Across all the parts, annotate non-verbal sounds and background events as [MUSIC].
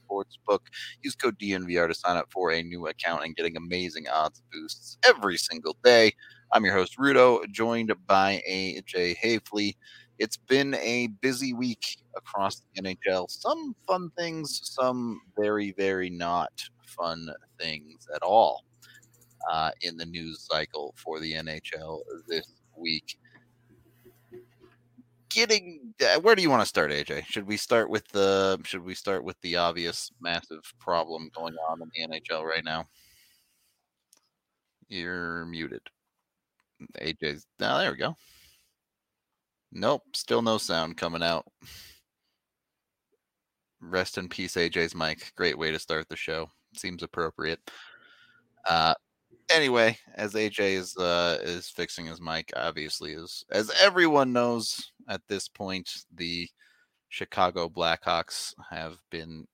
Sportsbook. Use code DNVR to sign up for a new account and getting amazing odds boosts every single day. I'm your host, Rudo, joined by AJ Haefele. It's been a busy week across the NHL. Some fun things, some very, very not fun things at all uh, in the news cycle for the NHL this week getting uh, where do you want to start aj should we start with the should we start with the obvious massive problem going on in the nhl right now? You're muted. Aj's now there we go. Nope still no sound coming out. Rest in peace aj's mic great way to start the show. Seems appropriate. Uh anyway, as AJ is uh, is fixing his mic, obviously, as as everyone knows at this point, the Chicago Blackhawks have been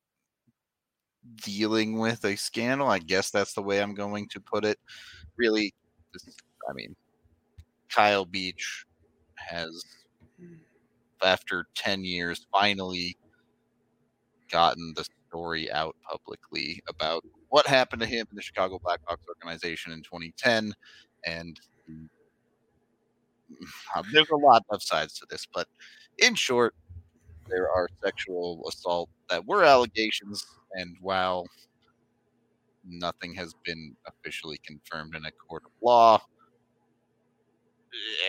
dealing with a scandal. I guess that's the way I'm going to put it. Really, I mean, Kyle Beach has, after 10 years, finally gotten the story out publicly about what happened to him in the Chicago Blackhawks organization in 2010. And [SIGHS] uh, there's a lot of sides to this, but in short, there are sexual assault that were allegations, and while nothing has been officially confirmed in a court of law,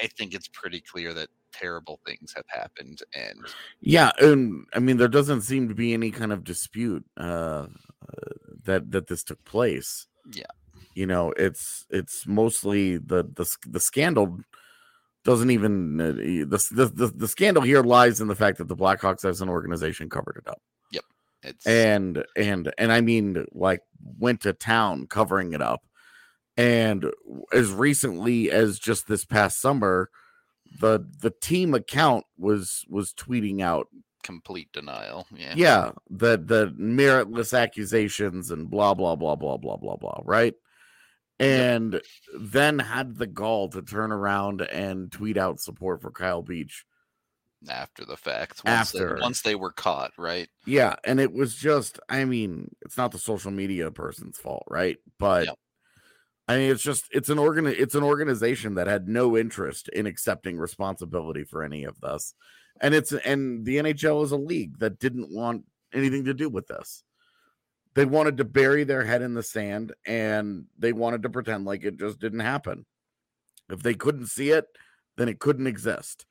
I think it's pretty clear that terrible things have happened and yeah and i mean there doesn't seem to be any kind of dispute uh, that that this took place. Yeah. You know it's it's mostly the the, the scandal doesn't even uh, the, the, the the scandal here lies in the fact that the blackhawks as an organization covered it up. Yep. It's... and and and i mean like went to town covering it up. And as recently as just this past summer the the team account was was tweeting out complete denial. Yeah. Yeah. The the meritless accusations and blah blah blah blah blah blah blah. Right. And yep. then had the gall to turn around and tweet out support for Kyle Beach after the fact. Once after they, once they were caught, right? Yeah, and it was just I mean, it's not the social media person's fault, right? But yep. I mean, it's just it's an organ it's an organization that had no interest in accepting responsibility for any of this, and it's and the NHL is a league that didn't want anything to do with this. They wanted to bury their head in the sand, and they wanted to pretend like it just didn't happen. If they couldn't see it, then it couldn't exist.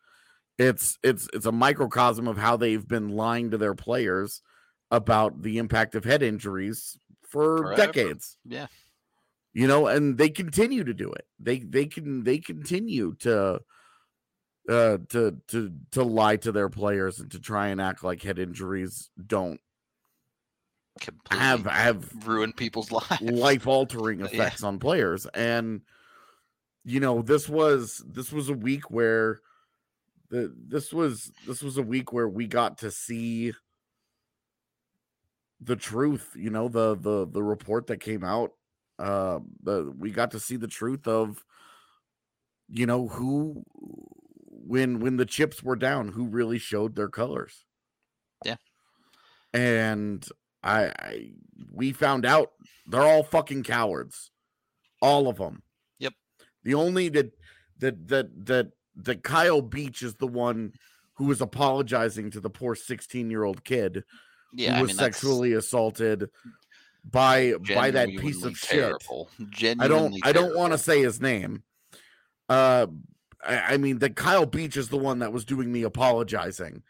It's it's it's a microcosm of how they've been lying to their players about the impact of head injuries for Forever. decades. Yeah you know and they continue to do it. They they can they continue to uh to to to lie to their players and to try and act like head injuries don't Completely have have ruined people's [LAUGHS] lives. life altering effects yeah. on players. And you know this was this was a week where the this was this was a week where we got to see the truth you know the the the report that came out uh, the, we got to see the truth of, you know, who when when the chips were down, who really showed their colors. Yeah, and I, I we found out they're all fucking cowards, all of them. Yep. The only that that that that that Kyle Beach is the one who was apologizing to the poor 16 year old kid yeah, who was I mean, sexually assaulted by by that piece of terrible. shit. Genuinely I don't I don't want to say his name. Uh I, I mean, that Kyle Beach is the one that was doing the apologizing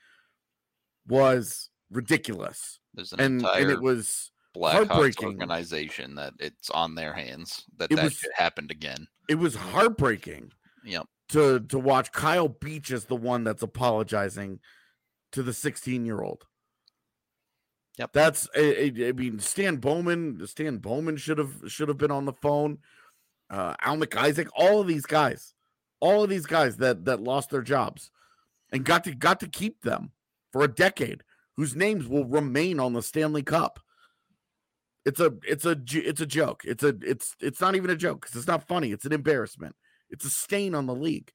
was ridiculous, There's an and entire and it was Blackhawks heartbreaking. organization that it's on their hands that It that was- shit happened again. it was heartbreaking Yep. to to watch Kyle Beach as the one that's apologizing to the 16 year old. Yep. That's I, I- I mean Stan Bowman. Stan Bowman should have should have been on the phone. Uh, Al MacIsaac, all of these guys, all of these guys that that lost their jobs and got to got to keep them for a decade, whose names will remain on the Stanley Cup. It's a it's a it's a joke. It's a it's it's not even a joke because it's not funny. It's an embarrassment. It's a stain on the league.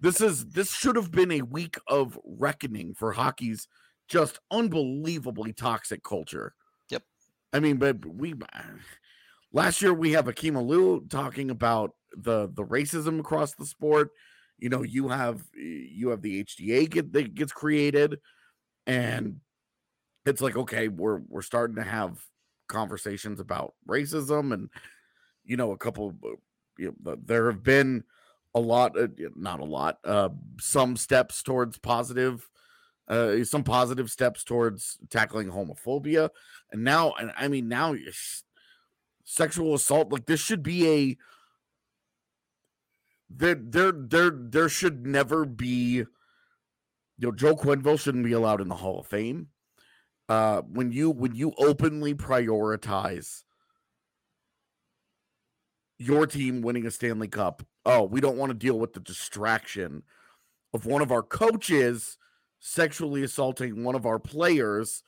This is this should have been a week of reckoning for hockey's just unbelievably toxic culture. Yep. I mean, but we [SIGHS] last year we have Akim Aliu talking about the the racism across the sport. You know, you have you have the HDA get that gets created, and it's like okay, we're we're starting to have conversations about racism, and you know, a couple. uh, You know, there have been a lot, uh, not a lot, uh, some steps towards positive, uh, some positive steps towards tackling homophobia, and now, and I mean, now sexual assault, like this should be a there, there, there, there should never be. You know, Joe Quenneville shouldn't be allowed in the Hall of Fame. Uh, when you when you openly prioritize your team winning a Stanley Cup, oh, we don't want to deal with the distraction of one of our coaches sexually assaulting one of our players,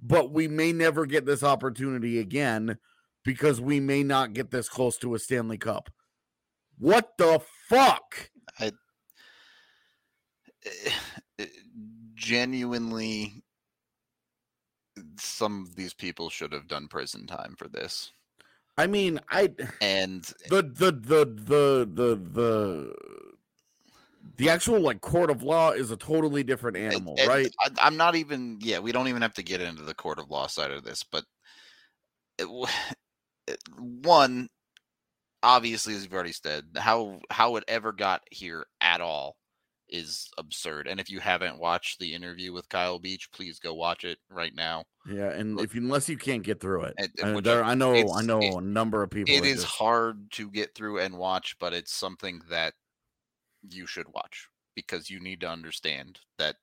but we may never get this opportunity again because we may not get this close to a Stanley Cup. What the fuck? eh, genuinely some of these people should have done prison time for this I mean, I and the the the the the the the actual like court of law is a totally different animal, and right? I, i'm not even yeah we don't even have to get into the court of law side of this but it, [LAUGHS] it, one obviously as you've already said how how it ever got here at all is absurd and if you haven't watched the interview with kyle beach please go watch it right now Yeah, and if you unless you can't get through it, And- I, which there, I know, I know it- a number of people. it is just- hard to get through and watch, but it's something that you should watch because you need to understand that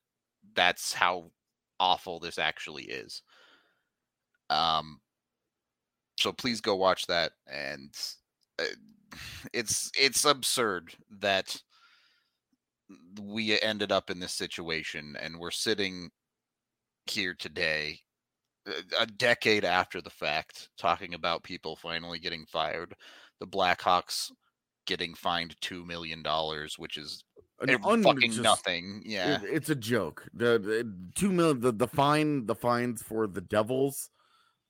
that's how awful this actually is. Um, so please go watch that, and uh, [SIGHS] it's it's absurd that we ended up in this situation, and we're sitting here today a- a decade after the fact talking about people finally getting fired the blackhawks getting fined two million dollars which is eh, un- fucking just- nothing yeah it- it's a joke. The, the two million, the, the fine, the fines for the Devils,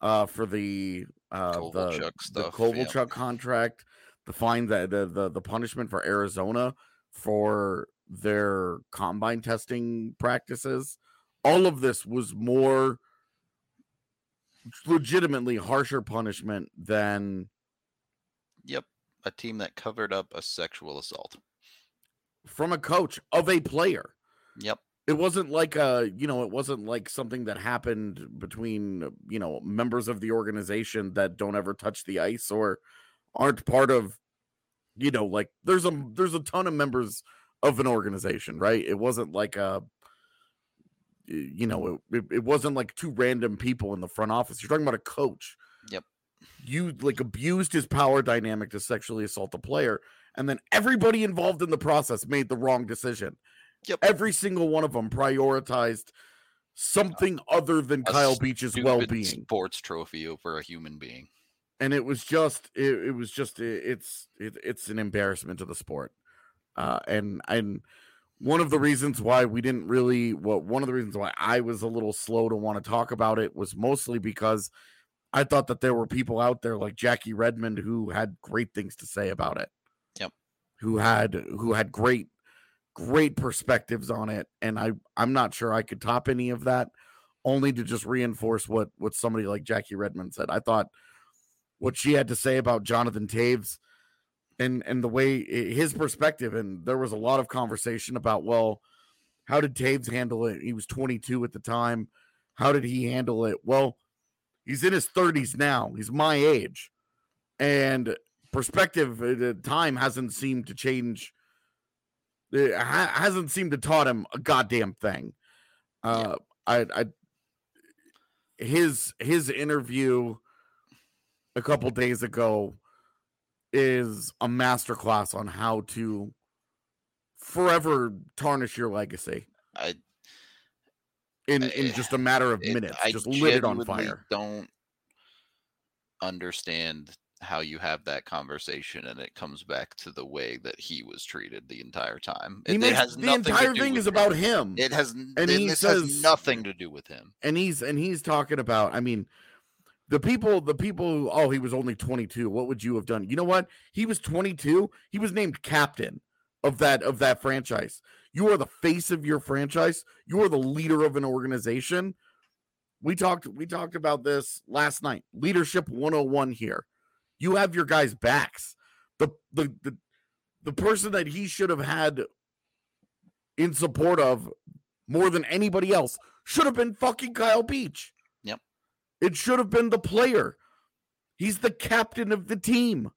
uh, for the uh the Kovalchuk the yeah. Kovalchuk contract, the fine that the, the the punishment for Arizona for their combine testing practices. All of this was more legitimately harsher punishment than yep a team that covered up a sexual assault from a coach of a player. yep it wasn't like a you know it wasn't like something that happened between uh, you know members of the organization that don't ever touch the ice or aren't part of you know like there's a there's a ton of members of an organization right it wasn't like a you know it, it, wasn't like two random people in the front office you're talking about a coach. You like abused his power dynamic to sexually assault a player and then everybody involved in the process made the wrong decision. Yep. every single one of them prioritized something other than Kyle Beach's well-being, sports trophy over a human being. And it was just it, it was just it, it's it, it's an embarrassment to the sport, uh, and and one of the reasons why we didn't really well one of the reasons why I was a little slow to want to talk about it was mostly because I thought that there were people out there like Jackie Redmond who had great things to say about it. Yep. Who had who had great great perspectives on it and I I'm not sure I could top any of that only to just reinforce what what somebody like Jackie Redmond said. I thought what she had to say about Jonathan Toews and and the way his perspective and there was a lot of conversation about well how did Toews handle it he was 22 at the time how did he handle it well he's in his 30s now. He's my age. And perspective at the time hasn't seemed to change. It ha- hasn't seemed to taught him a goddamn thing. Uh I, I his his interview a couple days ago is a masterclass on how to forever tarnish your legacy. I in in I- eh, just a matter of it- minutes, I just lit it on fire. Don't understand how you have that conversation and it comes back to the way that he was treated the entire time. He It, it has the nothing to entire thing is about him. It has And he says- has nothing to do with him. and he's and he's talking about i mean the people the people who oh he was only 22 what would you have done you know what he was 22 he was named captain of that of that franchise you are the face of your franchise you are the leader of an organization we talked we talked about this last night leadership 101 here you have your guys backs the the the, the person that he should have had in support of more than anybody else should have been fucking Kyle Beach. Yep. It should have been the player. He's the captain of the team.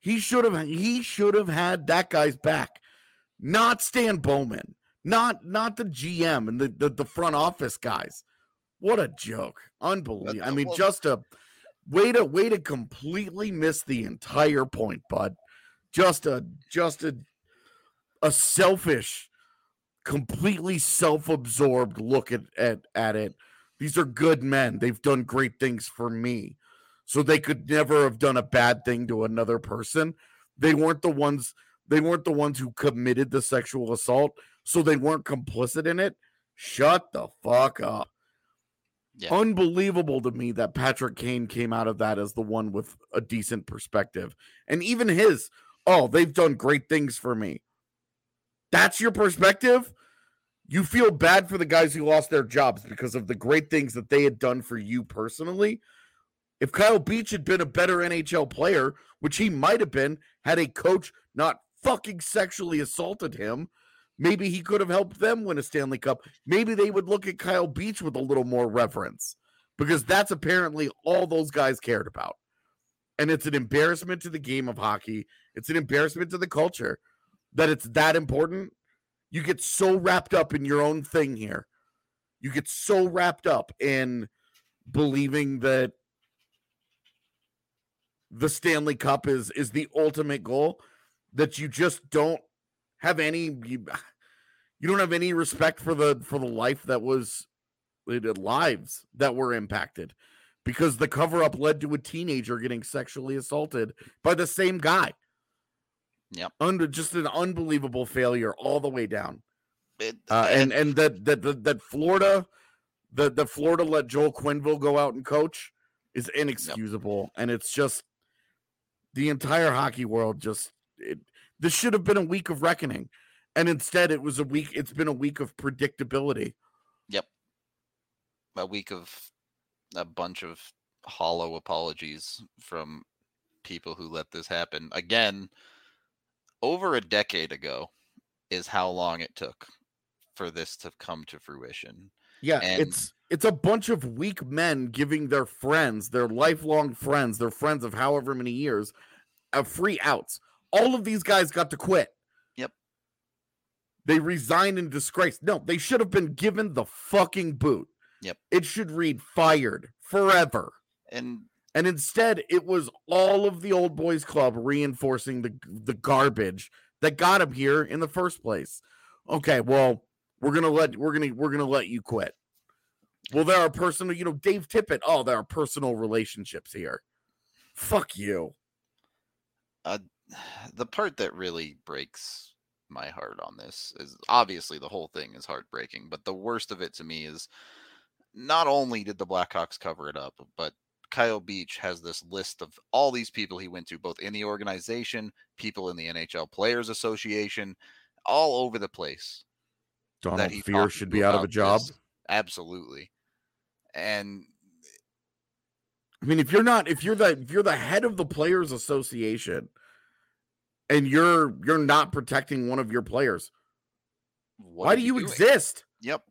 He should have he should have had that guy's back. Not Stan Bowman. Not not the GM and the the, the front office guys. What a joke. Unbelievable. I mean, just a way to way to completely miss the entire point, bud. Just a just a a selfish completely self-absorbed look at, at at it. These are good men. They've done great things for me. So they could never have done a bad thing to another person. They weren't the ones they weren't the ones who committed the sexual assault, so they weren't complicit in it. Shut the fuck up. Yeah. Unbelievable to me that Patrick Kane came out of that as the one with a decent perspective. And even his, oh, they've done great things for me. That's your perspective? You feel bad for the guys who lost their jobs because of the great things that they had done for you personally. If Kyle Beach had been a better NHL player, which he might have been, had a coach not fucking sexually assaulted him, maybe he could have helped them win a Stanley Cup. Maybe they would look at Kyle Beach with a little more reverence because that's apparently all those guys cared about. And it's an embarrassment to the game of hockey. It's an embarrassment to the culture that it's that important. You get so wrapped up in your own thing here. You get so wrapped up in believing that the Stanley Cup is is the ultimate goal that you just don't have any you, [SIGHS] you don't have any respect for the for the life that was the lives that were impacted because the cover up led to a teenager getting sexually assaulted by the same guy. Yeah, Under just an unbelievable failure all the way down. It, Uh, and and that that that, that Florida, the the Florida let Joel Quenneville go out and coach is inexcusable, and it's just the entire hockey world. Just it, this should have been a week of reckoning, and instead it was a week. It's been a week of predictability. Yep, a week of a bunch of hollow apologies from people who let this happen. Again, over a decade ago is how long it took for this to come to fruition. Yeah, And- it's it's a bunch of weak men giving their friends, their lifelong friends, their friends of however many years, a free outs. All of these guys got to quit. Yep. They resigned in disgrace. No, they should have been given the fucking boot. Yep. It should read fired forever. And And instead, it was all of the old boys club reinforcing the the garbage that got him here in the first place. Okay, well, we're gonna let we're gonna we're gonna let you quit. Well, there are personal, you know, Dave Tippett. Oh, there are personal relationships here. Fuck you. Uh, the part that really breaks my heart on this is obviously the whole thing is heartbreaking, but the worst of it to me is not only did the Blackhawks cover it up, but Kyle Beach has this list of all these people he went to, both in the organization, people in the NHL Players Association, all over the place. Donald Fehr should be out of a job. this. Absolutely. And I mean, if you're not, if you're the if you're the head of the Players Association, and you're you're not protecting one of your players. What Why do you doing? exist? Yep.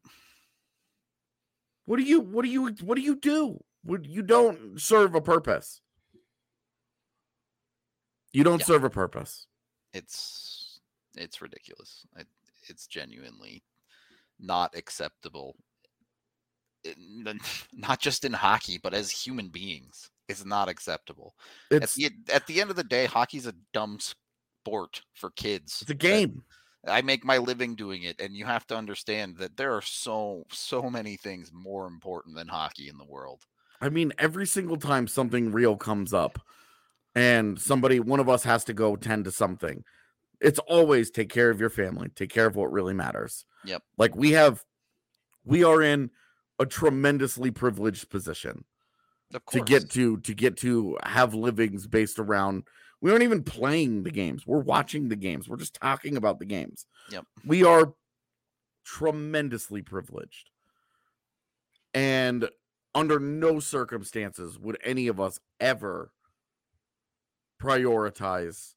What do you what do you what do you do? What, you don't serve a purpose. You don't Yeah. serve a purpose. It's it's ridiculous. It, it's genuinely not acceptable. It- [LAUGHS] not just in hockey, but as human beings, it's not acceptable. At It's the, at the end of the day, hockey's a dumb sport for kids. it's a game. I make my living doing it, and you have to understand that there are so so many things more important than hockey in the world. I mean, every single time something real comes up and somebody, one of us has to go tend to something, it's always take care of your family, take care of what really matters. Yep. Like we have, we are in a tremendously privileged position Of to get to, to get to have livings based around, we aren't even playing the games. We're watching the games. We're just talking about the games. Yep. We are tremendously privileged. And under no circumstances would any of us ever prioritize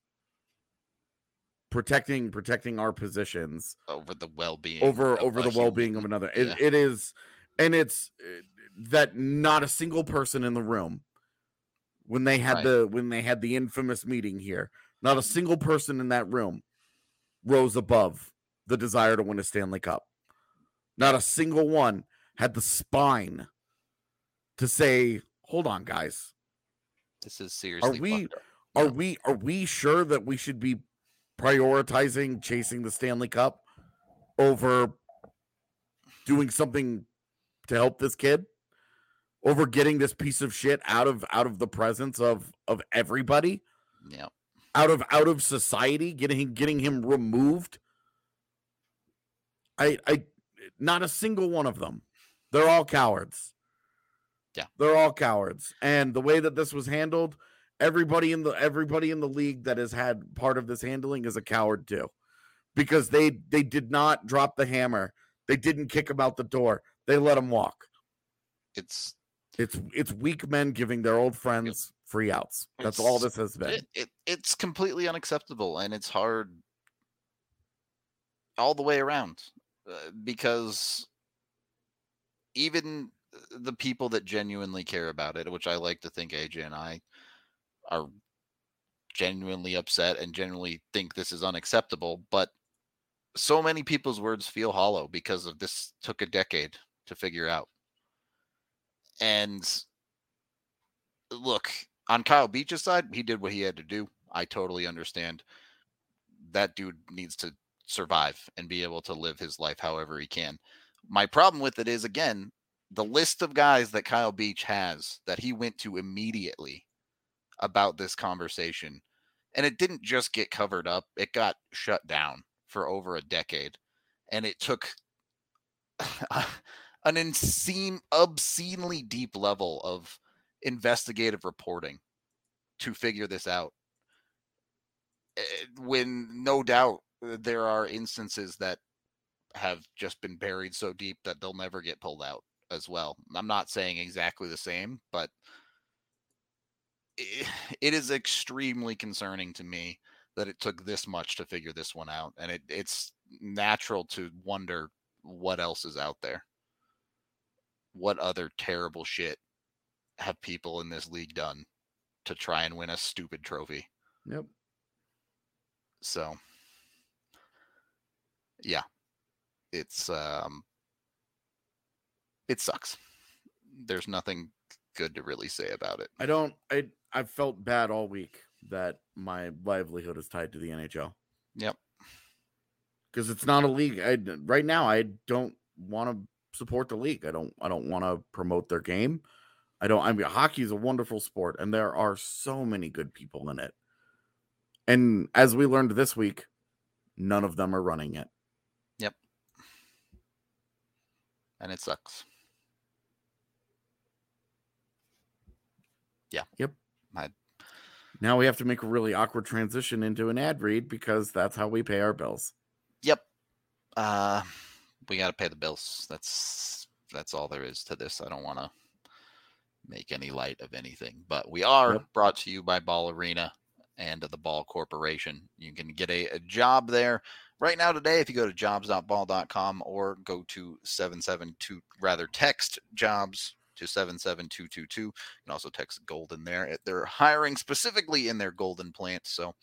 protecting protecting our positions over the well-being over of over the well-being human. of another it, Yeah. it is and it's uh, that not a single person in the room when they had Right. the when they had the infamous meeting here not a single person in that room rose above the desire to win a stanley cup not a single one had the spine to say hold on guys This is seriously. Are we- are Yeah. we are we sure that we should be prioritizing chasing the Stanley Cup over doing something to help this kid? Over getting this piece of shit out of out of the presence of of everybody, Yeah. out of out of society, getting him getting him removed. I I not a single one of them. They're all cowards. Yeah. They're all cowards. And the way that this was handled, everybody in the everybody in the league that has had part of this handling is a coward too because they they did not drop the hammer they didn't kick him out the door they let him walk It's it's it's weak men giving their old friends free outs. That's all this has been. it, it, it's completely unacceptable and it's hard all the way around uh, because even the people that genuinely care about it which i like to think aj and i are genuinely upset and genuinely think this is unacceptable but so many people's words feel hollow because of this took a decade to figure out and look on Kyle Beach's side, he did what he had to do. I totally understand. That dude needs to survive and be able to live his life however he can. My problem with it is again, the list of guys that Kyle Beach has that he went to immediately about this conversation. And it didn't just get covered up, it got shut down for over a decade. And it took [LAUGHS] an insane, obscenely deep level of investigative reporting to figure this out. Eh, When no doubt uh, there are instances that have just been buried so deep that they'll never get pulled out as well. I'm not saying exactly the same, but it is extremely concerning to me that it took this much to figure this one out. And it, it's natural to wonder what else is out there. What other terrible shit have people in this league done to try and win a stupid trophy? yep So yeah. It's um it sucks. There's nothing good to really say about it. i don't i i felt bad all week that my livelihood is tied to the nhl Yep. because it's not a league I, right now i don't want to support the league i don't i don't want to promote their game i don't i mean hockey is a wonderful sport and there are so many good people in it and as we learned this week none of them are running it Yep. And it sucks. Yeah. Yep. I... Now we have to make a really awkward transition into an ad read because that's how we pay our bills Yep. Uh we got to pay the bills. That's that's all there is to this. I don't want to make any light of anything, but we are Yep. brought to you by Ball Arena. and the Ball Corporation. You can get a, a job there right now today if you go to jobs.ball.com or go to 772 rather text jobs to 77222 you can also text golden there they're hiring specifically in their golden plant so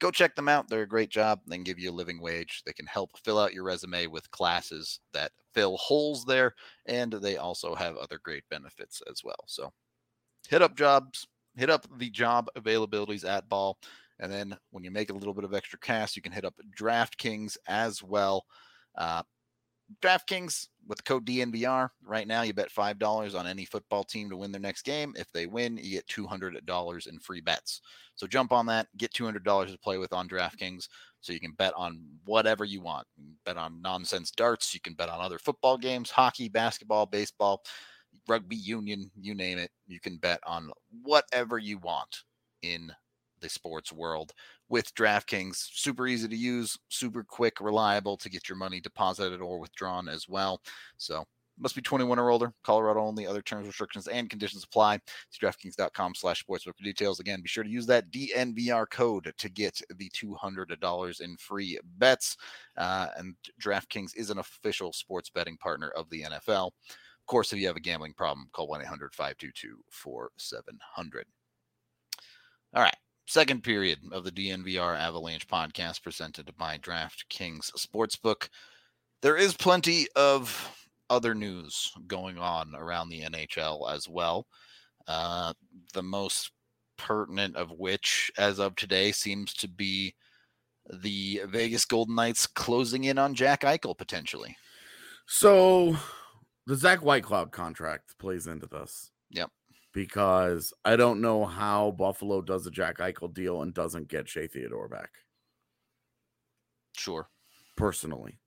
go check them out they're a great job they can give you a living wage they can help fill out your resume with classes that fill holes there and they also have other great benefits as well so hit up jobs hit up the job availabilities at ball and then when you make a little bit of extra cash, you can hit up DraftKings as well. Uh, DraftKings with the code DNVR right now, you bet five dollars on any football team to win their next game. If they win, you get two hundred dollars in free bets. So jump on that, get two hundred dollars to play with on DraftKings, so you can bet on whatever you want. You bet on nonsense darts. You can bet on other football games, hockey, basketball, baseball, rugby union, you name it. You can bet on whatever you want in the sports world with DraftKings. Super easy to use, super quick, reliable to get your money deposited or withdrawn as well. So must be 21 or older. Colorado only. Other terms, restrictions, and conditions apply. See DraftKings.com slash sportsbook for details. Again, be sure to use that DNVR code to get the $200 in free bets. Uh, and DraftKings is an official sports betting partner of the NFL. Of course, if you have a gambling problem, call 1 800 522 4700. All right. Second period of the DNVR Avalanche podcast presented by DraftKings Sportsbook. There is plenty of other news going on around the NHL as well. Uh, the most pertinent of which, as of today, seems to be the Vegas Golden Knights closing in on Jack Eichel potentially. So the Zach Whitecloud contract plays into this. Yep because I don't know how Buffalo does a Jack Eichel deal and doesn't get Shea Theodore back. Sure. Personally.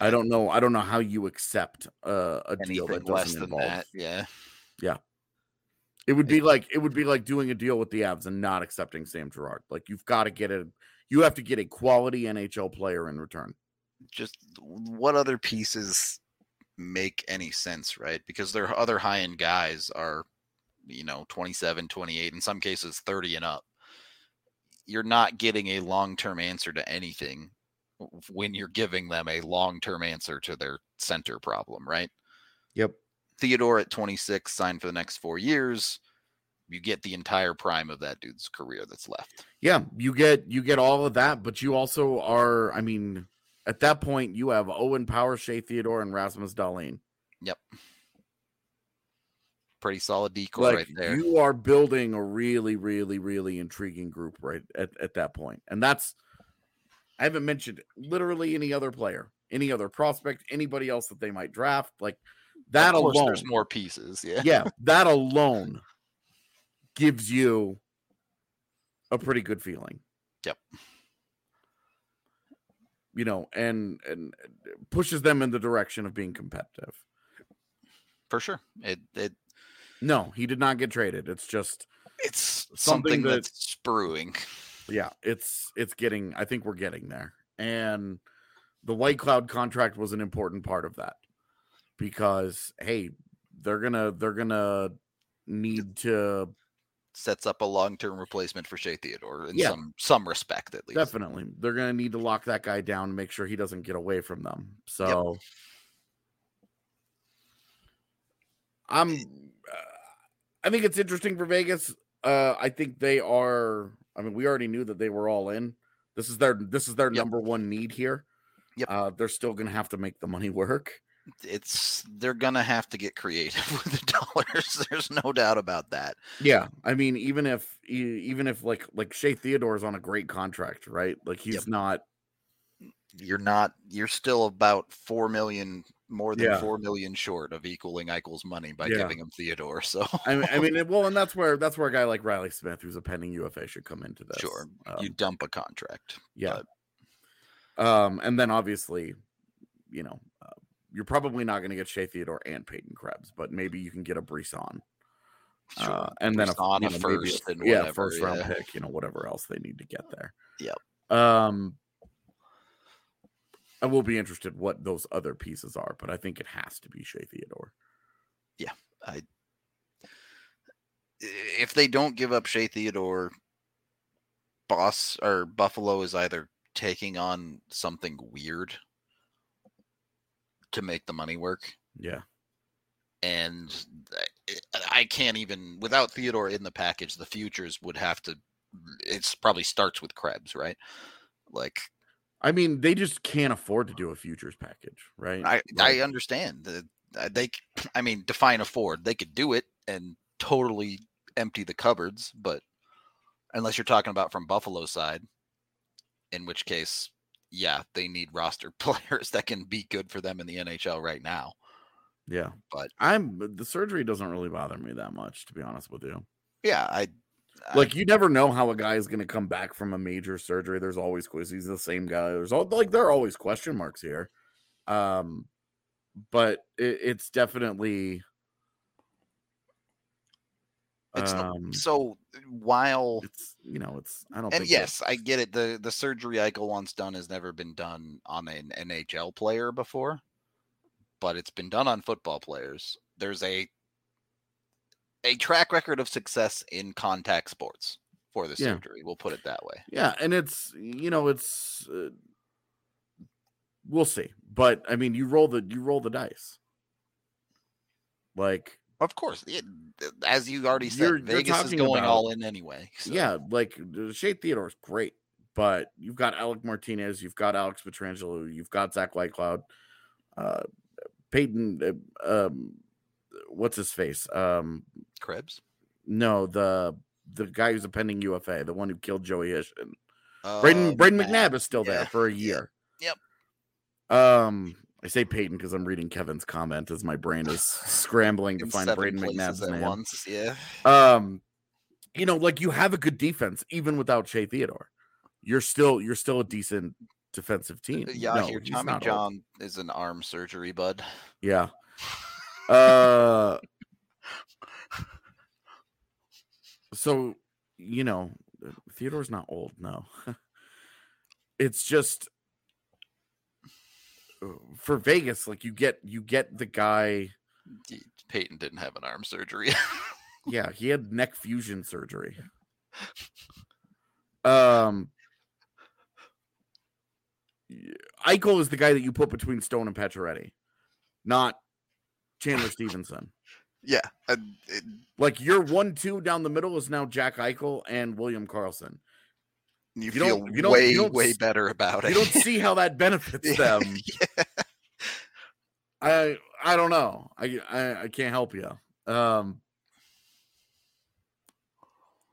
I don't know. I don't know how you accept uh, a Anything deal that doesn't than involve. that. Yeah. Yeah. It would be like it would be like doing a deal with the Avs and not accepting Sam Girard. Like you've got to get a you have to get a quality NHL player in return. Just what other pieces make any sense, right? Because their other high end guys are, you know, 27, 28, in some cases 30 and up. You're not getting a long term answer to anything when you're giving them a long term answer to their center problem, right? Yep. Theodore at 26 signed for the next four years. You get the entire prime of that dude's career that's left. Yeah, you get you get all of that, but you also are, I mean, at that point you have Owen Power, Shea Theodore, and Rasmus Dahlin. Yep. Pretty solid decor Like right there. you are building a really, really, really intriguing group right at, at that point. And that's I haven't mentioned literally any other player, any other prospect, anybody else that they might draft. Like that alone. There's more pieces. Yeah. yeah, [LAUGHS] that alone gives you a pretty good feeling. Yep. You know, and and pushes them in the direction of being competitive. For sure. It it No, he did not get traded. It's just it's Something something, that- that's brewing. yeah, it's it's getting I think we're getting there. And the Whitecloud contract was an important part of that. Because hey, they're going to they're going to need to Sets up a long term replacement for Shea Theodore in Yeah. some some respect at least. Definitely. They're going to need to lock that guy down and make sure he doesn't get away from them. So I'm uh, I think it's interesting for Vegas. Uh I think they are I mean we already knew that they were all in. This is their this is their Yep. number one need here. Yep. Uh they're still going to have to make the money work. It's they're gonna have to get creative [LAUGHS] with the dollars. There's no doubt about that. Yeah, I mean even if even if like like Shea Theodore is on a great contract, right? Like he's Yep. not You're not you're still about four million more than Yeah. four million short of equaling Eichel's money by Yeah. giving him Theodore. So I mean, I mean, well, and that's where that's where a guy like Riley Smith, who's a pending UFA, should come into this. sure. Um, you dump a contract. yeah. Um, and then obviously, you know, uh, you're probably not going to get Shea Theodore and Peyton Krebs, but maybe you can get a Brisson. Sure. Uh, and then a, you know, first and yeah, first round yeah. pick, you know, whatever else they need to get there. Yep. Um, I will be interested what those other pieces are, but I think it has to be Shea Theodore. Yeah, I. If they don't give up Shea Theodore, Boss or Buffalo is either taking on something weird to make the money work, Yeah. and I- I can't even without Theodore in the package. The futures would have to. It's probably starts with Krebs, right? Like I mean, they just can't afford to do a futures package, right? I Like, I understand that uh, they. [CLEARS THROAT] I mean, define afford. They could do it and totally empty the cupboards, but unless you're talking about from Buffalo side, in which case, yeah, they need roster [LAUGHS] players that can be good for them in the NHL right now. yeah. but- I'm the surgery doesn't really bother me that much, to be honest with you. Yeah, I- Like you never know how a guy is going to come back from a major surgery. There's always quiz. He's the same guy. There's all like there are always question marks here. Um, but it, it's definitely. It's the- um, so while it's you know it's I don't and think yes, I get it. The the surgery Eichel wants done has never been done on an NHL player before, but it's been done on football players. There's a a track record of success in contact sports for the Yeah. surgery. We'll put it that way. Yeah, and it's you know it's uh, we'll see, but I mean you roll the you roll the dice. Like Of course, it, as you already said, You're- you're Vegas is going about- all in anyway. so- yeah, like Shea Theodore's great, but you've got Alec Martinez, you've got Alex Pietrangelo, you've got Zach Whitecloud, uh, Peyton, uh, um, what's his face? Um, Krebs. no, the the guy who's a pending UFA, the one who killed Joey Hishon. Uh, Brayden Brayden McNabb. Is still there Yeah, for a year. yep. Um, I say Peyton because I'm reading Kevin's comment as my brain is scrambling to find Brayden McNabb's at name. once. Yeah. Um, you know, like you have a good defense even without Shea Theodore. You're still you're still a decent defensive team. Yeah, I No, hear he's Tommy not old. John is an arm surgery bud. Yeah. [LAUGHS] Uh. So you know, Theodore's not old. No. [LAUGHS] it's just uh, for Vegas. Like you get you get the guy. Peyton didn't have an arm surgery. [LAUGHS] Yeah, he had neck fusion surgery. Um, Eichel is the guy that you put between Stone and Pacioretty, not Chandler [LAUGHS] Stephenson. Yeah. it- Like your one-two down the middle is now Jack Eichel and William Karlsson. you, You feel don't- you don't- way, you don't way better about it. You don't see how that [LAUGHS] benefits them. yeah. I I don't know. I I, I can't help you. Um.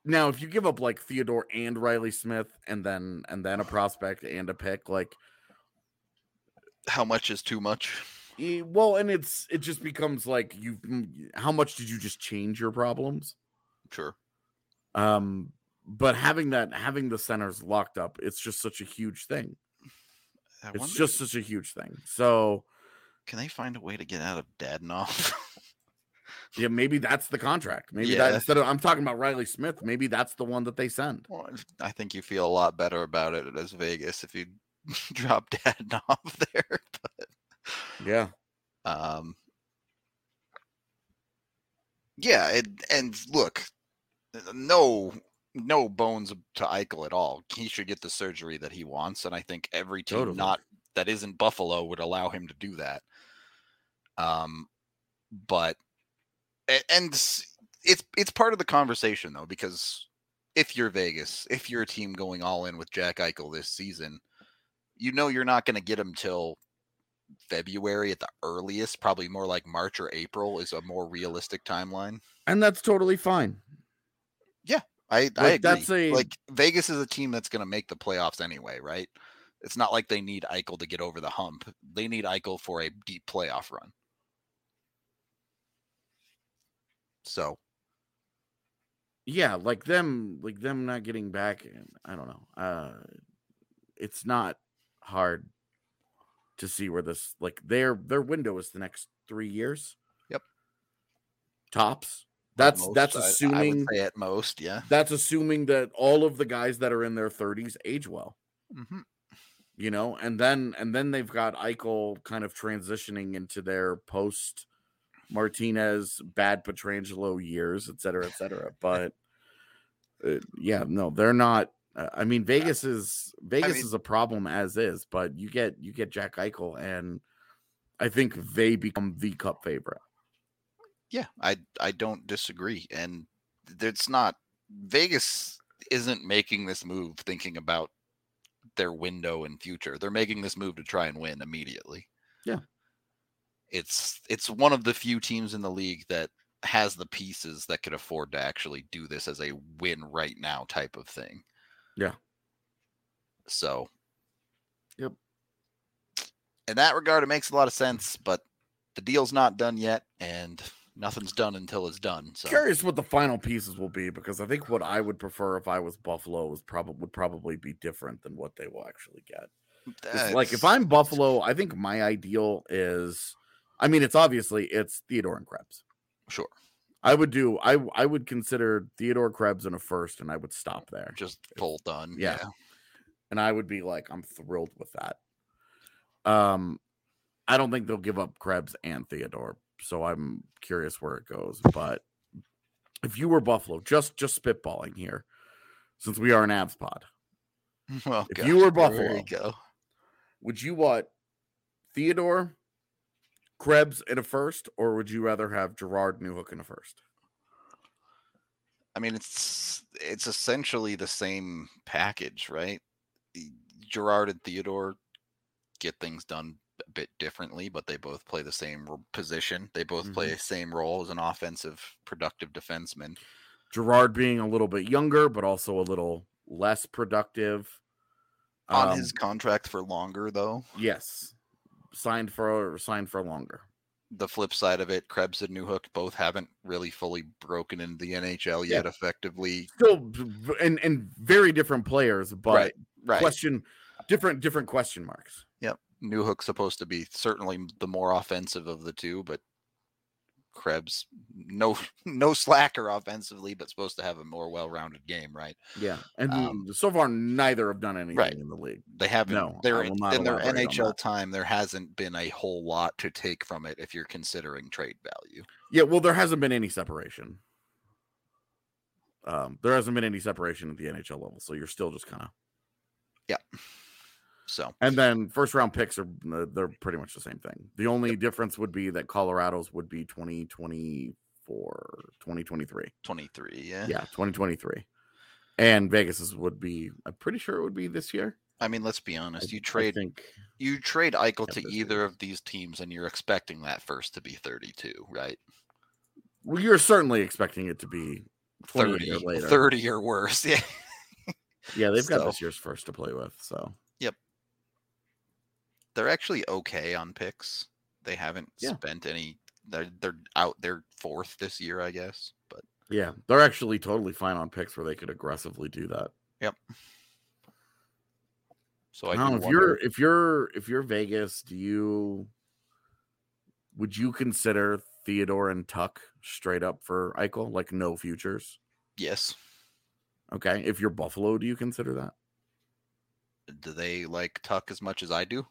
Now, if you give up like Theodore and Riley Smith, and then and then a prospect and a pick, like, How much is too much? Well, and it's it just becomes like you. How much did you just change your problems? Sure. Um, but having that having the centers locked up, it's just such a huge thing. I It's wonder, just such a huge thing. So can they find a way to get out of Dadonov? [LAUGHS] yeah, maybe that's the contract. Maybe Yeah. that instead of I'm talking about Riley Smith, maybe that's the one that they send. well, I think you feel a lot better about it as Vegas if you [LAUGHS] drop Dadonov [LAUGHS] there. Yeah. um, yeah, and and look, no no bones to Eichel at all. He should get the surgery that he wants, and I think every team Totally. not that isn't Buffalo would allow him to do that. Um, but and it's it's part of the conversation though because if you're Vegas, if you're a team going all in with Jack Eichel this season, you know you're not going to get him till February at the earliest, probably more like March or April is a more realistic timeline. And that's totally fine. Yeah. I, I Like, agree. that's a- like Vegas is a team that's going to make the playoffs anyway, right? It's not like they need Eichel to get over the hump. They need Eichel for a deep playoff run. So Yeah, like them like them not getting back I don't know. Uh it's not hard to see where this like their their window is the next 3 years. Yep. Tops. That's most, that's I- I, assuming say at most, yeah. that's assuming that all of the guys that are in their 30s age well. hmm you know, and then and then they've got Eichel kind of transitioning into their post Martinez, bad Pietrangelo years, et cetera, et cetera. But uh, yeah, no, they're not Uh, I mean, Vegas is Vegas mean- is a problem as is, but you get you get Jack Eichel, and I think they become the Cup favorite. Yeah, I I don't disagree, and it's not Vegas isn't making this move thinking about their window and future. They're making this move to try and win immediately. Yeah. It's it's one of the few teams in the league that has the pieces that could afford to actually do this as a win right now type of thing. Yeah. So Yep. In that regard it makes a lot of sense, but the deal's not done yet and nothing's done until it's done. So Curious what the final pieces will be because I think what I would prefer if I was Buffalo is probably would probably be different than what they will actually get. like if I'm Buffalo, I think my ideal is, I mean, it's obviously it's Theodore and Krebs. Sure. I would do I I would consider Theodore Krebs in a first, and I would stop there. just full done. Yeah. Yeah. and I would be like, I'm thrilled with that. Um, I don't think they'll give up Krebs and Theodore, so I'm curious where it goes. But if you were Buffalo, just just spitballing here, since we are an abs pod, [LAUGHS] Oh, If you were Buffalo, you would you want Theodore, Krebs in a first, or would you rather have Girard Newhook in a first? I mean, it's it's essentially the same package, right? Girard and Theodore get things done a bit differently, but they both play the same position. They both play the same role as an offensive, productive defenseman. Girard being a little bit younger, but also a little less productive. On Um, his contract for longer, though, yes, signed for signed for longer. the flip side of it, Krebs and Newhook both haven't really fully broken into the NHL Yeah. yet. Effectively, Still, and and very different players, but Right, right? question different different question marks. Yep, Newhook's supposed to be certainly the more offensive of the two, but Krebs no [LAUGHS] no slacker offensively, but supposed to have a more well-rounded game, right? Yeah, and Um, so far neither have done anything right. in the league. They haven't. No, they're in, in their NHL time. There hasn't been a whole lot to take from it if you're considering trade value. Yeah, well, there hasn't been any separation. Um, there hasn't been any separation at the NHL level, so you're still just kind of. So And then first round picks are uh, they're pretty much the same thing. The only difference would be that Colorado's would be 2024, 2023. 23, yeah. Yeah, 2023. And Vegas's would be I'm pretty sure it would be this year. I mean, let's be honest. You trade think you trade Eichel Yeah, to either of these teams, and you're expecting that first to be 32, right? well, you're certainly expecting it to be 30, years later. 30 or worse. [LAUGHS] Yeah. Yeah, they've got So- this year's first to play with. So They're actually okay on picks. They haven't Yeah. spent any. They're they're out. They're fourth this year, I guess. But yeah, they're actually totally fine on picks where they could aggressively do that. Yep. So I Now, if wonder- you're if you're if you're Vegas, do you would you consider Theodore and Tuch straight up for Eichel, like no futures? yes, Okay. If you're Buffalo, do you consider that? do they like Tuch as much as I do?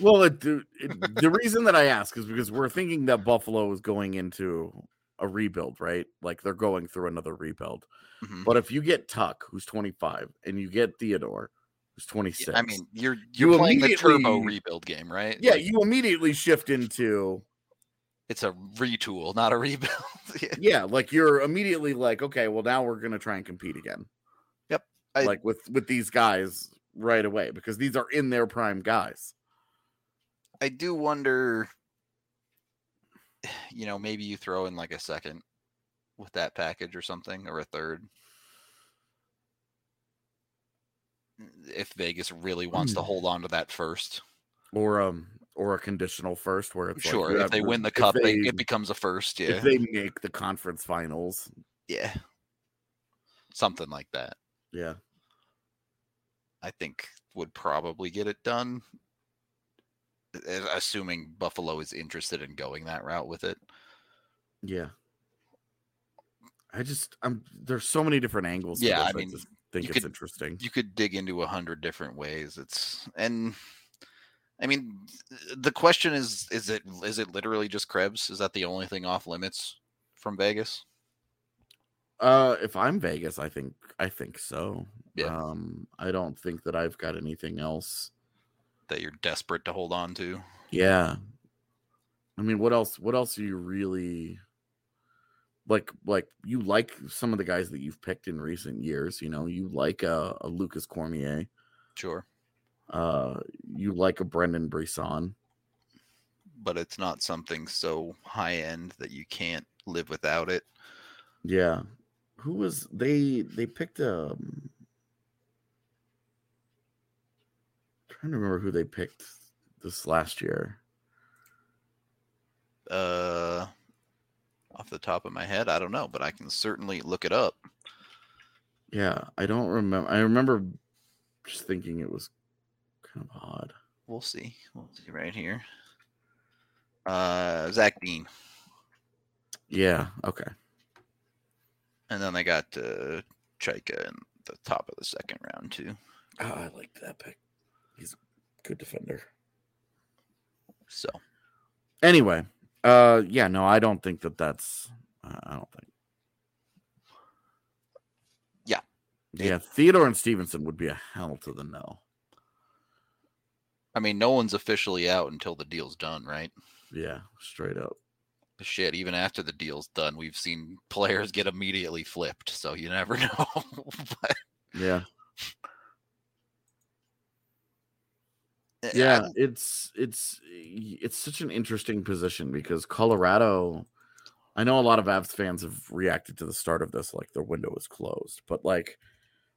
Well, it, it, the reason that I ask is because we're thinking that Buffalo is going into a rebuild, right? Like they're going through another rebuild. Mhm. But if you get Tuch, who's 25, and you get Theodore, who's 26, I mean, you're You you're playing the turbo rebuild game, right? yeah, Like, you immediately shift into it's a retool, not a rebuild. [LAUGHS] Yeah. yeah, like you're immediately like, okay, well now we're gonna try and compete again. Yep, I- like with with these guys right away because these are in their prime guys. I do wonder, [SIGHS] you know, maybe you throw in like a second with that package or something, or a third. If Vegas really wants to Hmm. hold on to that first, Or um or a conditional first where it's like sure. you if they win the cup, they, they- it becomes a first. Yeah, if they make the conference finals. yeah, something like that. Yeah. I think would probably get it done, assuming Buffalo is interested in going that route with it. Yeah. I just I'm there's so many different angles. Yeah, this, I mean, just think it's could- interesting. you could dig into a hundred different ways. It's and I mean the question is is it is it literally just Krebs? Is that the only thing off limits from Vegas? Uh, if I'm Vegas, I think I think so. Yeah. Um, I don't think that I've got anything else. That you're desperate to hold on to. Yeah. I mean, what else? What else are you really like? Like you like some of the guys that you've picked in recent years. You know, you like a, a Lucas Cormier. Sure. Uh, you like a Brendan Brisson. But it's not something so high end that you can't live without it. Yeah. Who was they? They picked um. Trying to remember who they picked this last year. Uh off the top of my head, I don't know, but I can certainly look it up. Yeah, I don't remember. I remember just thinking it was kind of odd. We'll see. We'll see right here. Uh Zach Dean. Yeah. Okay. And then they got uh Chayka in the top of the second round too. Oh, I like that pick. He's a good defender. So Anyway, uh, yeah, no, I don't think that that's. Uh, I don't think. Yeah. Yeah, Theodore and Stephenson would be a hell to the no. I mean no one's officially out until the deal's done, right? Yeah, straight up. Shit, even after the deal's done, we've seen players get immediately flipped, so you never [LAUGHS] know. But, Yeah, uh, Eh, eh, yeah. I'm- It's it's it's such an interesting position because Colorado. I know a lot of Avs fans have reacted to the start of this like their window is closed, but like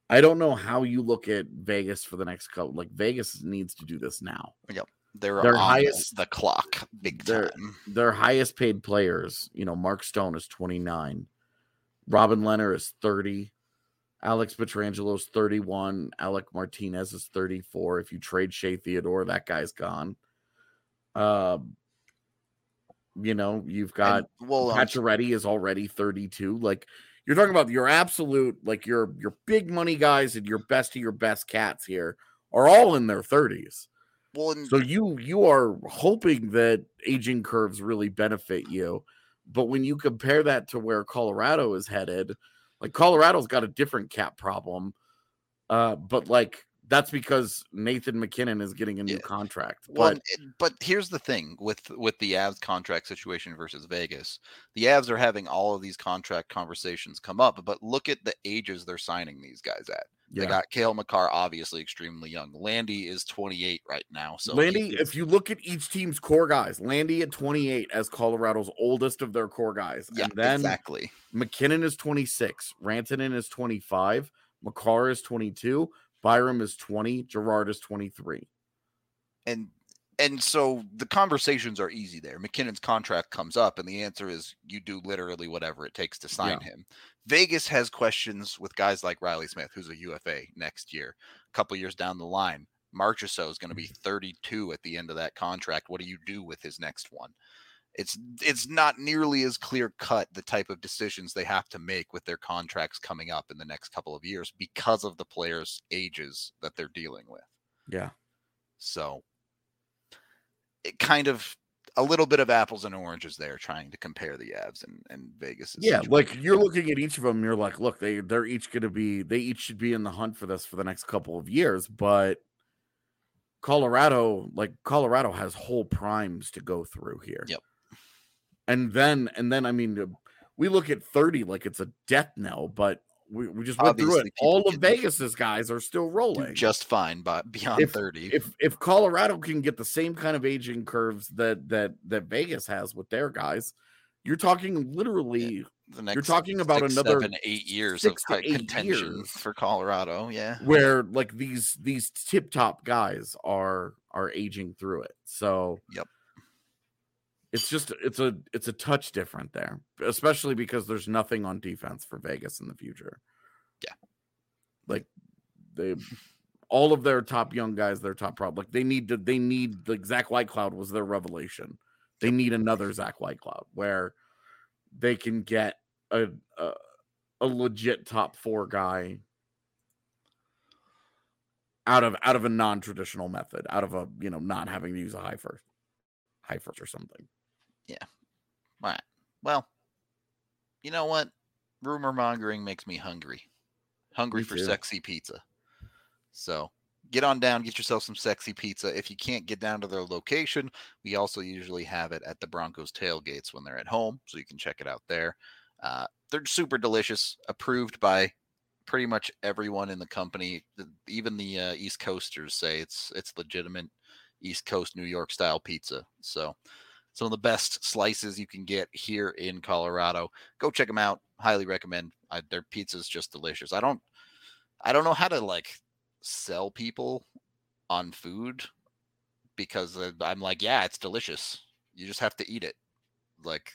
I don't know how you look at Vegas for the next couple. Like Vegas needs to do this now. Yep they're, their on highest- the clock big their- time. their highest paid players, you know, Mark Stone is 29, Robin Lehner is 30, Alex Pietrangelo's 31, Alec Martinez is 34. If you trade Shea Theodore, that guy's gone. Um, you know, you've got And, well, um, Pacioretty is already 32. Like you're talking about your absolute, like your your big money guys and your best of your best cats here are all in their 30s. well, and So you you are hoping that aging curves really benefit you, but when you compare that to where Colorado is headed, like Colorado's got a different cap problem, uh, but like that's because Nathan MacKinnon is getting a new Yeah. contract. But it- eh, but here's the thing with with the Avs contract situation versus Vegas. The Avs are having all of these contract conversations come up, but look at the ages they're signing these guys at. They got Cale Makar, obviously extremely young. Landy is 28 right now. So Landy, if you look at each team's core guys, Landy at 28 as Colorado's oldest of their core guys, yeah, and then exactly. MacKinnon is 26, Rantanen is 25, Makar is 22, Byram is 20, Girard is 23. and and so the conversations are easy there. MacKinnon's contract comes up, and the answer is you do literally whatever it takes to sign him. Vegas has questions with guys like Reilly Smith, who's a UFA next year. A couple years down the line, Marchessault is going to be mm-hmm. 32 at the end of that contract. What do you do with his next one? It's it's not nearly as clear cut the type of decisions they have to make with their contracts coming up in the next couple of years because of the players' ages that they're dealing with. Yeah. So it kind of a little bit of apples and oranges there trying to compare the Avs and, and Vegas. Yeah, like you're looking at each of them, you're like, look, they they're each going to be they each should be in the hunt for this for the next couple of years, but Colorado, like Colorado has whole primes to go through here. Yep. And then and then I mean we look at 30 like it's a death knell, but we, we just went through it. All of Vegas's guys are still rolling. just fine but beyond If- 30. if if Colorado can get the same kind of aging curves that that that Vegas has with their guys, you're talking literally the next talking about six, another seven, eight years six of eight contention years. for Colorado. Yeah. where like these these tip top guys are are aging through it. So Yep. It's just it's a it's a touch different there, especially because there's nothing on defense for Vegas in the future. Yeah. Like they all of their top young guys, their top problem. Like they need to they need like Zach Whitecloud was their revelation. They need another Zach Whitecloud where they can get a a, a legit top four guy out of out of a non-traditional method, out of a you know not having to use a high first, high first or something. All right. Well, you know what? rumor mongering makes me hungry. Hungry Me for too. sexy pizza. So get on down, get yourself some sexy pizza. If you can't get down to their location, we also usually have it at the Broncos tailgates when they're at home, so you can check it out there. Uh, they're super delicious, approved by pretty much everyone in the company. Even the uh, East Coasters say it's it's legitimate East Coast New York style pizza. So some of the best slices you can get here in Colorado. Go check them out. Highly recommend. I, their pizza's just delicious. I don't I don't know how to like sell people on food because I'm like, yeah, it's delicious. You just have to eat it. Like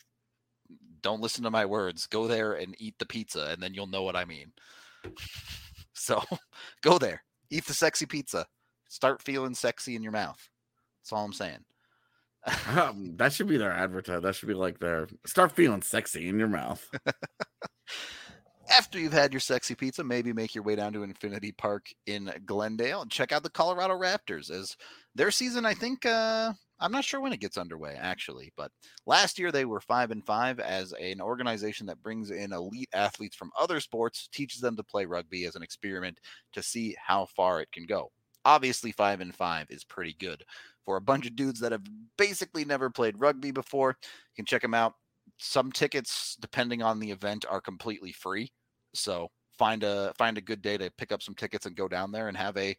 don't listen to my words. Go there and eat the pizza and then you'll know what I mean. [LAUGHS] So, [LAUGHS] go there. Eat the sexy pizza. Start feeling sexy in your mouth. That's all I'm saying. Um, that should be their advertise. That should be like their start feeling sexy in your mouth. [LAUGHS] after you've had your sexy pizza, maybe make your way down to Infinity Park in Glendale and check out the Colorado Raptors as their season. I think uh, I'm not sure when it gets underway actually, but last year they were five and five as an organization that brings in elite athletes from other sports, teaches them to play rugby as an experiment to see how far it can go. Obviously, five and five is pretty good for a bunch of dudes that have basically never played rugby before. You can check them out. Some tickets depending on the event are completely free. So find a find a good day to pick up some tickets and go down there and have a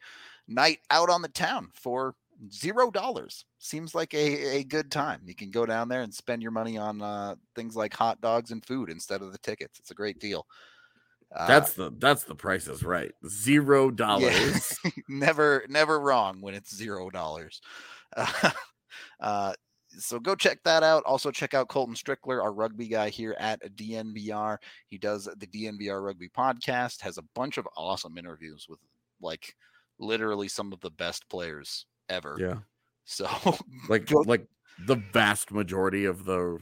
night out on the town for zero dollars. Seems like a, a good time. You can go down there and spend your money on uh, things like hot dogs and food instead of the tickets. It's a great deal. Uh, That's the that's the price is right. Zero dollars. [LAUGHS] never never wrong when it's zero dollars uh, [LAUGHS] uh, so go check that out also check out colton strickler our rugby guy here at dnvr he does the dnvr rugby podcast has a bunch of awesome interviews with like literally some of the best players ever Yeah. so [LAUGHS] Like Go- like the vast majority of the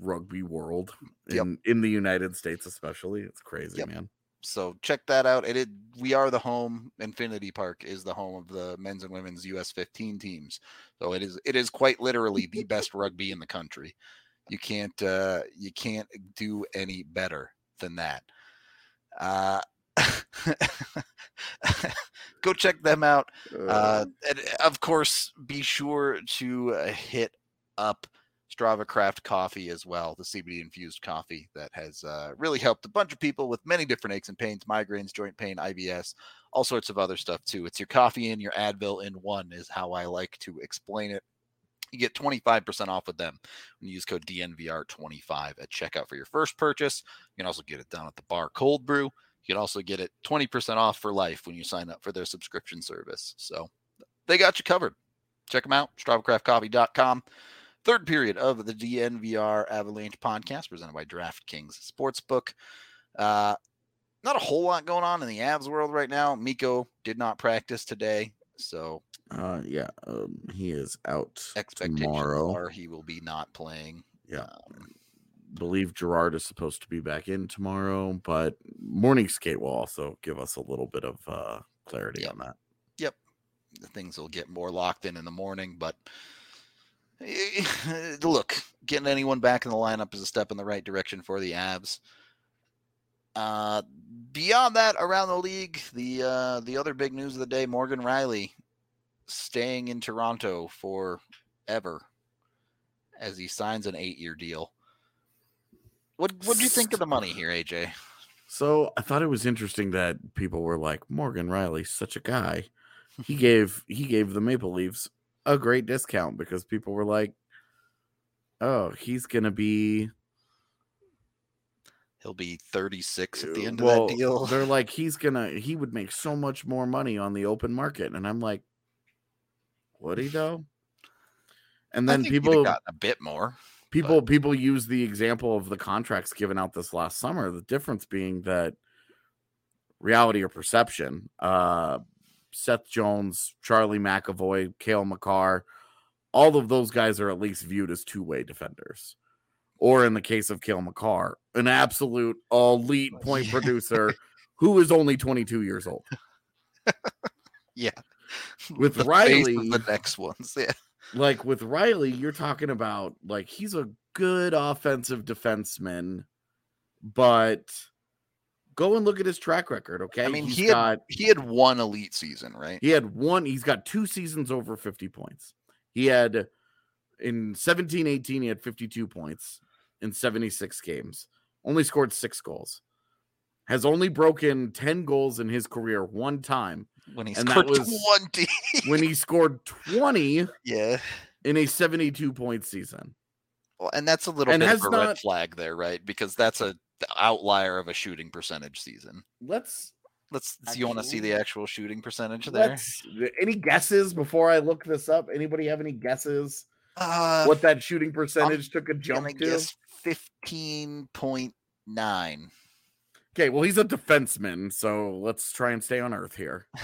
rugby world Yep. in, in the United States especially. It's crazy, Yep. man. So check that out it is we are the home infinity park is the home of the men's and women's us 15 teams. So it is it is quite literally the best rugby in the country. You can't uh you can't do any better than that. Uh [LAUGHS] go check them out. Uh, and of course, be sure to uh, hit up Strava Craft Coffee as well, the CBD infused coffee that has uh, really helped a bunch of people with many different aches and pains, migraines, joint pain, IBS, all sorts of other stuff too. It's your coffee and your Advil in one, is how I like to explain it. You get 25% off with them when you use code DNVR25 at checkout for your first purchase. You can also get it down at the bar cold brew. You can also get it 20% off for life when you sign up for their subscription service. So they got you covered. Check them out, StravaCraftCoffee.com. Third period of the DNVR Avalanche podcast presented by DraftKings Sportsbook. Uh, not a whole lot going on in the Avs world right now. Mikko did not practice today, so Uh yeah, um, he is out expectations tomorrow. are he will be not playing. Yeah. Um, believe Girard is supposed to be back in tomorrow, but morning skate will also give us a little bit of uh, clarity Yeah. on that. Yep, things will get more locked in in the morning. But [LAUGHS] look, getting anyone back in the lineup is a step in the right direction for the Avs. Uh, beyond that, around the league, the uh, the other big news of the day: Morgan Rielly staying in Toronto forever as he signs an eight-year deal. What what do you think of the money here, AJ? So I thought it was interesting that people were like, Morgan Rielly, such a guy. He gave he gave the Maple Leafs a great discount because people were like, Oh, he's gonna be He'll be 36 at the end well, of that deal. They're [LAUGHS] like, he's gonna he would make so much more money on the open market. And I'm like, Would he [LAUGHS] though? And then people gotten a bit more. people people use the example of the contracts given out this last summer the difference being that reality or perception uh seth jones charlie mcavoy cale makar all of those guys are at least viewed as two-way defenders or in the case of cale makar an absolute elite point producer [LAUGHS] who is only 22 years old [LAUGHS] Yeah. With The Rielly- the next ones. Yeah. like with Rielly, you're talking about like he's a good offensive defenseman but go and look at his track record. Okay, I mean, He's he had, got he had one elite season, right? he had one. He's got two seasons over fifty points. He had in 17 18 he had 52 points in 76 games only scored six goals has only broken 10 goals in his career one time When he scored [LAUGHS] was- 20. when he scored 20 yeah. in a 72 point season Well, and that's a little And bit of a red flag there, right? Because that's a outlier of a shooting percentage season. let's Let's. Do you want to see the actual shooting percentage there? any guesses before i look this up anybody have any guesses Uh, what that shooting percentage took a I'm jump to fifteen point nine. okay well he's a defenseman so let's try and stay on earth here [LAUGHS]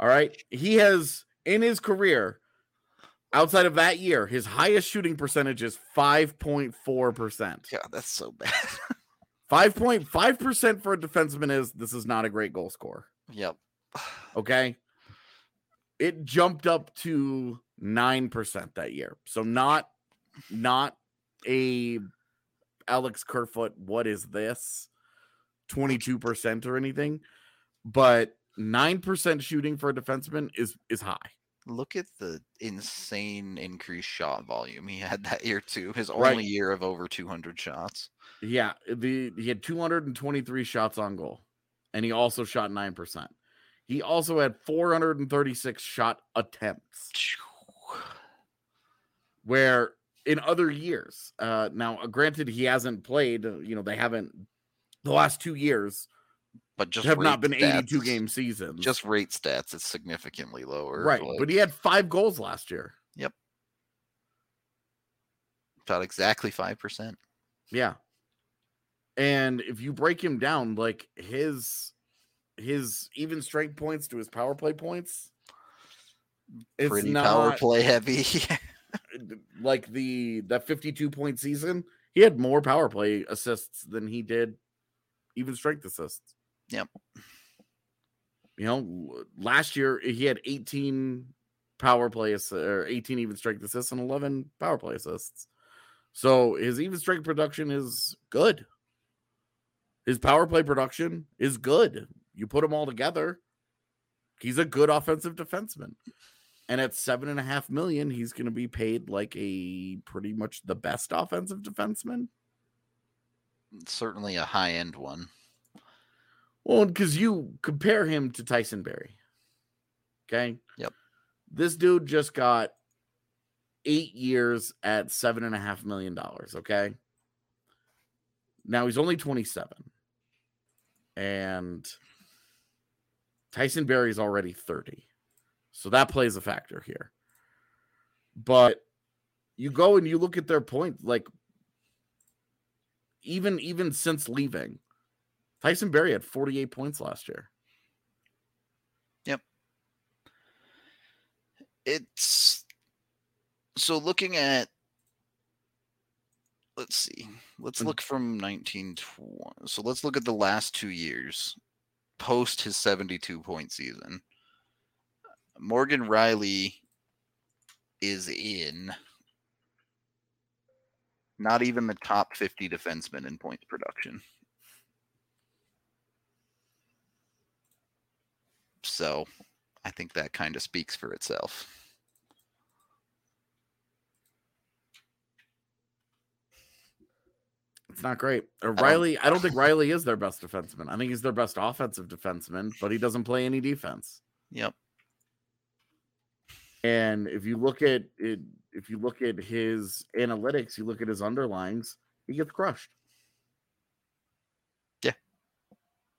All right. He has in his career, outside of that year, his highest shooting percentage is 5.4%. Yeah, that's so bad. [LAUGHS] 5.5% for a defenseman is this is not a great goal score. yep. Okay. It jumped up to 9% that year. So not not a Alex Kerfoot, what is this? 22% or anything. But 9% shooting for a defenseman is is high. Look at the insane increased shot volume he had that year too. His Right. only year of over 200 shots. Yeah, the he had 223 shots on goal, and he also shot 9%. He also had 436 shot attempts, [SIGHS] where in other years, uh now granted he hasn't played, uh, you know, they haven't the last two years But just have not been 82 game seasons. Just rate stats, it's significantly lower. right, like, but he had five goals last year. Yep. About exactly five percent. Yeah. And if you break him down, like his his even strength points to his power play points, it's Pretty not power play heavy. [LAUGHS] like the that 52 point season. He had more power play assists than he did even strength assists. Yep. You know, last year he had 18 power play ass- or 18 even strength assists and 11 power play assists. So his even strength production is good. His power play production is good. You put them all together, he's a good offensive defenseman. And at seven and a half million, he's going to be paid like a pretty much the best offensive defenseman. Certainly a high end one. Well, because you compare him to Tyson Barrie. Okay. Yep. This dude just got eight years at seven and a half million dollars. Okay. Now he's only 27. And Tyson Barrie's already 30. So that plays a factor here. But you go and you look at their point, like even even since leaving, Tyson Barrie had 48 points last year. Yep. It's so looking at let's see. Let's Mm. look from 1920. So let's look at the last 2 years post his 72 point season. Morgan Rielly is in not even the top 50 defensemen in points production. So, I think that kind of speaks for itself. It's not great. Uh, Rielly, I don't think Rielly is their best defenseman. I think he's their best offensive defenseman, but he doesn't play any defense. Yep. And if you look at it, if you look at his analytics, you look at his underlines, he gets crushed.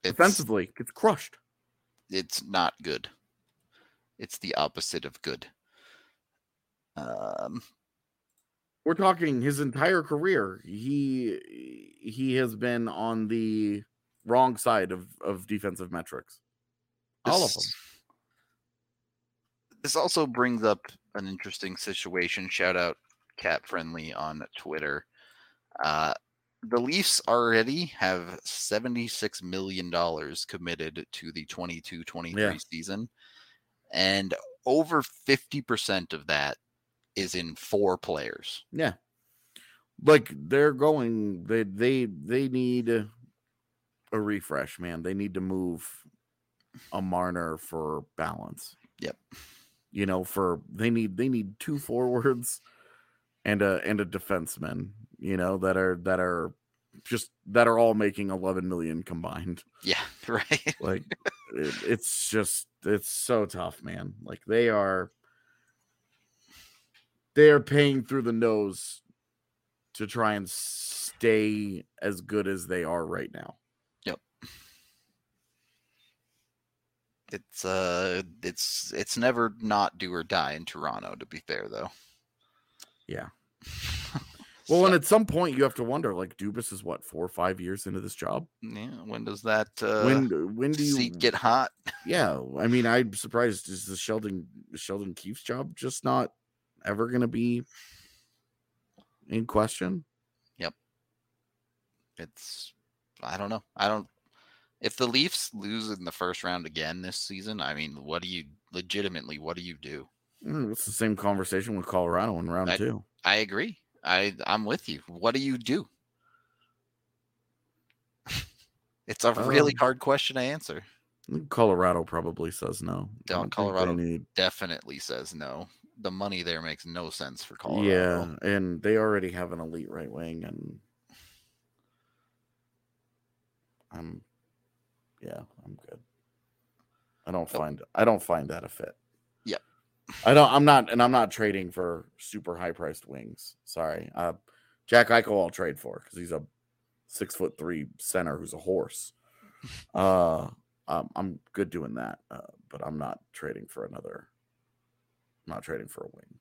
It's, Defensively, gets crushed. It's not good. It's the opposite of good. Um, We're talking his entire career. He he has been on the wrong side of, of defensive metrics. All of them. this- This also brings up an interesting situation. Shout out Cat Friendly on Twitter. Uh, the Leafs already have $76 million committed to the 22 23 Yeah. season, and over 50% of that is in four players. Yeah. like they're going they they they need a refresh, man. They need to move a Marner for balance. Yep. You know, for they need they need two forwards and a and a defenseman, you know, that are that are just that are all making 11 million combined. Yeah, [LAUGHS] right. Like it, it's just it's so tough, man. Like they are they are paying through the nose to try and stay as good as they are right now. Yep. It's uh it's it's never not do or die in Toronto to be fair though. Yeah. Well, so, and at some point you have to wonder, like Dubas is what four or five years into this job. Yeah. When does that uh, when when do you get hot? Yeah. [LAUGHS] I mean, I'm surprised. Is the Sheldon Sheldon Keefe's job just not ever going to be in question? Yep. It's I don't know. I don't. If the Leafs lose in the first round again this season, I mean, what do you legitimately? What do you do? Mm, it's the same conversation with Colorado in round I, two. I agree. I I'm with you. What do you do? [LAUGHS] it's a really um, hard question to answer. Colorado probably says no. Don't Colorado need... definitely says no. The money there makes no sense for Colorado. Yeah, and they already have an elite right wing, and I'm, yeah, I'm good. I don't find I don't find that a fit. I don't. I'm not, and I'm not trading for super high priced wings. Sorry, uh, Jack Eichel. I'll trade for because he's a six foot three center who's a horse. Uh, um, I'm good doing that, uh, but I'm not trading for another. I'm not trading for a wing.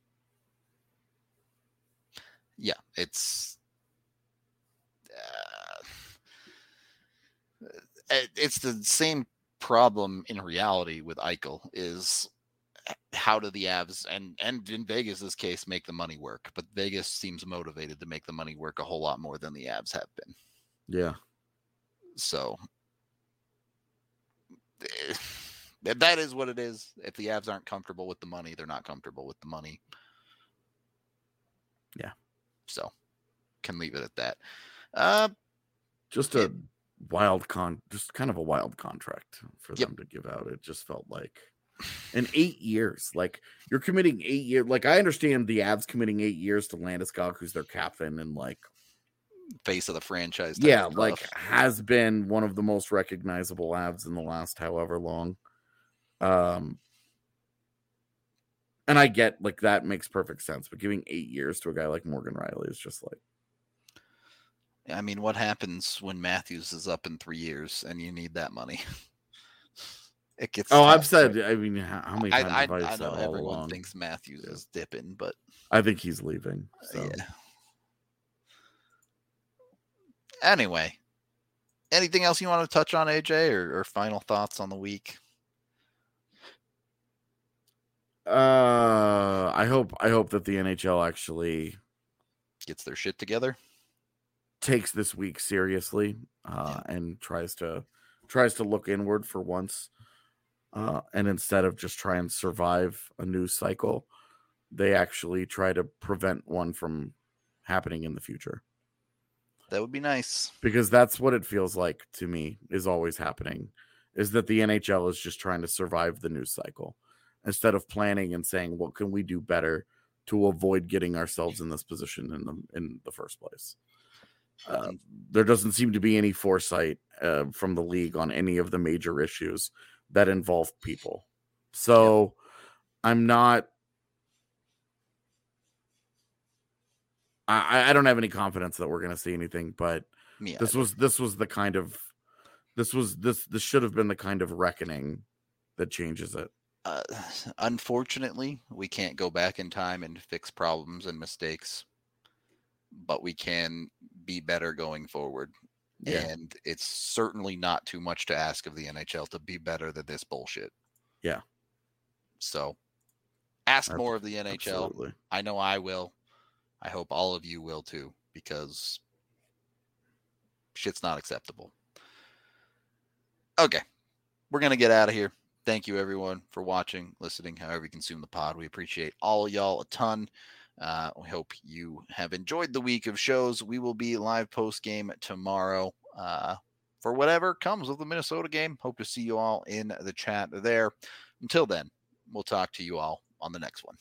Yeah, it's. Uh, [SIGHS] it's the same problem in reality with Eichel is how do the Avs and and in Vegas's case make the money work? But Vegas seems motivated to make the money work a whole lot more than the Avs have been. Yeah. So eh, [LAUGHS] that is what it is. If the Avs aren't comfortable with the money, they're not comfortable with the money. Yeah. So can leave it at that. Uh just a it, wild con just kind of a wild contract for yep. them to give out. It just felt like in eight years. Like you're committing eight years. Like I understand the Avs committing eight years to Landeskog, who's their captain and like face of the franchise. Yeah, like has been one of the most recognizable Avs in the last however long. Um, and I get like that makes perfect sense, but giving eight years to a guy like Morgan Rielly is just like. I mean, what happens when Matthews is up in three years and you need that money? [LAUGHS] it gets. Oh, I've said. I mean, how, many times I, have I, I, I know everyone along? thinks Matthews is dipping, but I think he's leaving. So. Yeah. Anyway, anything else you want to touch on, AJ, or, or final thoughts on the week? Uh, I hope I hope that the NHL actually gets their shit together, takes this week seriously, uh, yeah. and tries to tries to look inward for once uh, and instead of just try and survive a news cycle, they actually try to prevent one from happening in the future. That would be nice. Because that's what it feels like to me is always happening is that the NHL is just trying to survive the news cycle instead of planning and saying what can we do better to avoid getting ourselves in this position in the in the first place. Uh, there doesn't seem to be any foresight uh, from the league on any of the major issues that involve people. So I'm not I, I don't have any confidence that we're gonna see anything, but yeah, this was this was the kind of this was this this should have been the kind of reckoning that changes it. Uh, unfortunately, we can't go back in time and fix problems and mistakes, but we can be better going forward. Yeah. And it's certainly not too much to ask of the NHL to be better than this bullshit. Yeah. So ask more of the NHL. Absolutely. I know I will. I hope all of you will too, because shit's not acceptable. Okay. We're going to get out of here. Thank you, everyone, for watching, listening, however you consume the pod. We appreciate all y'all a ton. Uh, we hope you have enjoyed the week of shows. We will be live post game tomorrow uh, for whatever comes of the Minnesota game. Hope to see you all in the chat there. Until then, we'll talk to you all on the next one.